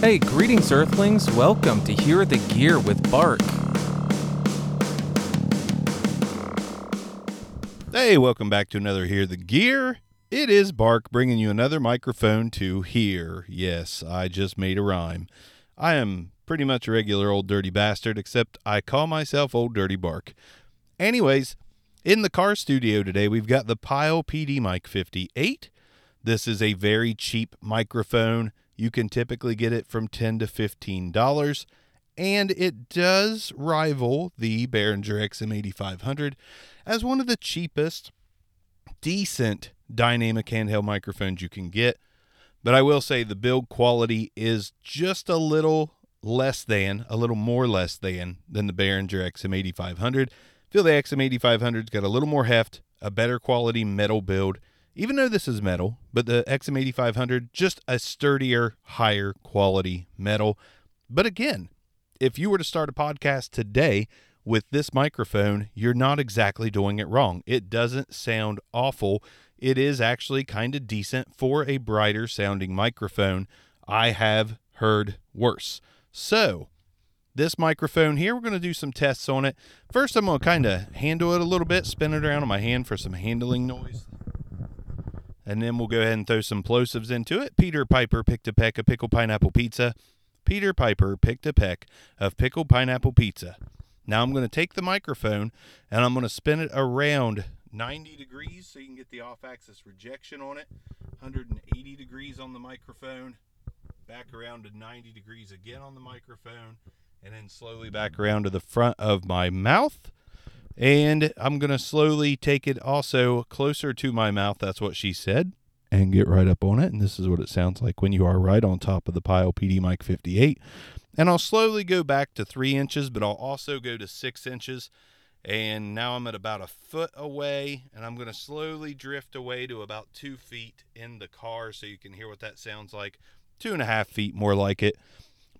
Hey, greetings, Earthlings. Welcome to Hear the Gear with Bark. Hey, welcome back to another Hear the Gear. It is Bark bringing you another microphone to hear. Yes, I just made a rhyme. I am pretty much a regular old dirty bastard, except I call myself Old Dirty Bark. Anyways, in the car studio today, we've got the Pyle PD Mic 58. This is a very cheap microphone. You can typically get it from 10 to $15, and it does rival the Behringer XM8500 as one of the cheapest, decent dynamic handheld microphones you can get. But I will say the build quality is just a little less than, a little more less than, than the Behringer XM8500. Feel the XM8500's got a little more heft, a better quality metal build, even though this is metal, but the XM8500 just a sturdier, higher quality metal. But again, if you were to start a podcast today with this microphone, you're not exactly doing it wrong. It doesn't sound awful. It is actually kind of decent for a brighter sounding microphone. I have heard worse. So, this microphone here, we're going to do some tests on it. First, I'm going to kind of handle it a little bit, spin it around on my hand for some handling noise. And then we'll go ahead and throw some plosives into it. Peter Piper picked a peck of pickled pineapple pizza. Peter Piper picked a peck of pickled pineapple pizza. Now I'm going to take the microphone and I'm going to spin it around 90 degrees so you can get the off axis rejection on it. 180 degrees on the microphone. Back around to 90 degrees again on the microphone. And then slowly back around to the front of my mouth. And I'm going to slowly take it also closer to my mouth. That's what she said. And get right up on it. And this is what it sounds like when you are right on top of the Pyle PD Mic 58. And I'll slowly go back to three inches, but I'll also go to six inches. And now I'm at about a foot away, and I'm going to slowly drift away to about two feet in the car so you can hear what that sounds like. Two and a half feet, more like it.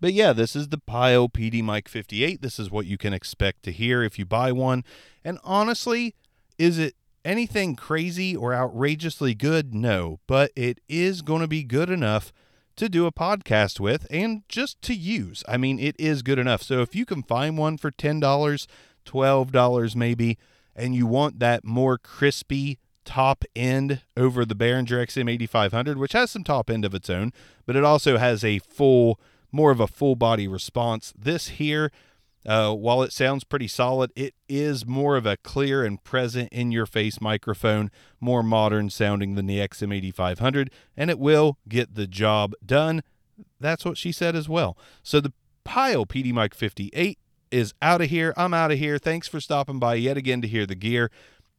But yeah, this is the Pyle PD Mic 58. This is what you can expect to hear if you buy one. And honestly, is it anything crazy or outrageously good? No, but it is going to be good enough to do a podcast with and just to use. I mean, it is good enough. So if you can find one for $10, $12 maybe, and you want that more crispy top end over the Behringer XM8500, which has some top end of its own, but it also has a full more of a full body response. This here, uh, while it sounds pretty solid, it is more of a clear and present in your face microphone, more modern sounding than the XM8500, and it will get the job done. That's what she said as well. So the Pyle PD Mic 58 is out of here. I'm out of here. Thanks for stopping by yet again to hear the gear.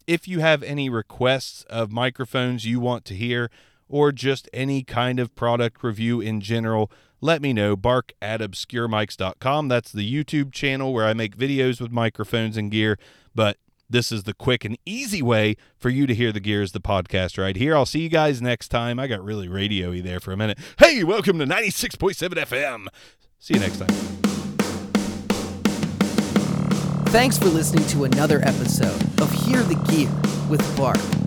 If you have any requests of microphones you want to hear, or just any kind of product review in general, let me know. Bark at obscuremics.com. That's the YouTube channel where I make videos with microphones and gear. But this is the quick and easy way for you to hear the gears, the podcast right here. I'll see you guys next time. I got really radio y there for a minute. Hey, welcome to 96.7 FM. See you next time. Thanks for listening to another episode of Hear the Gear with Bark.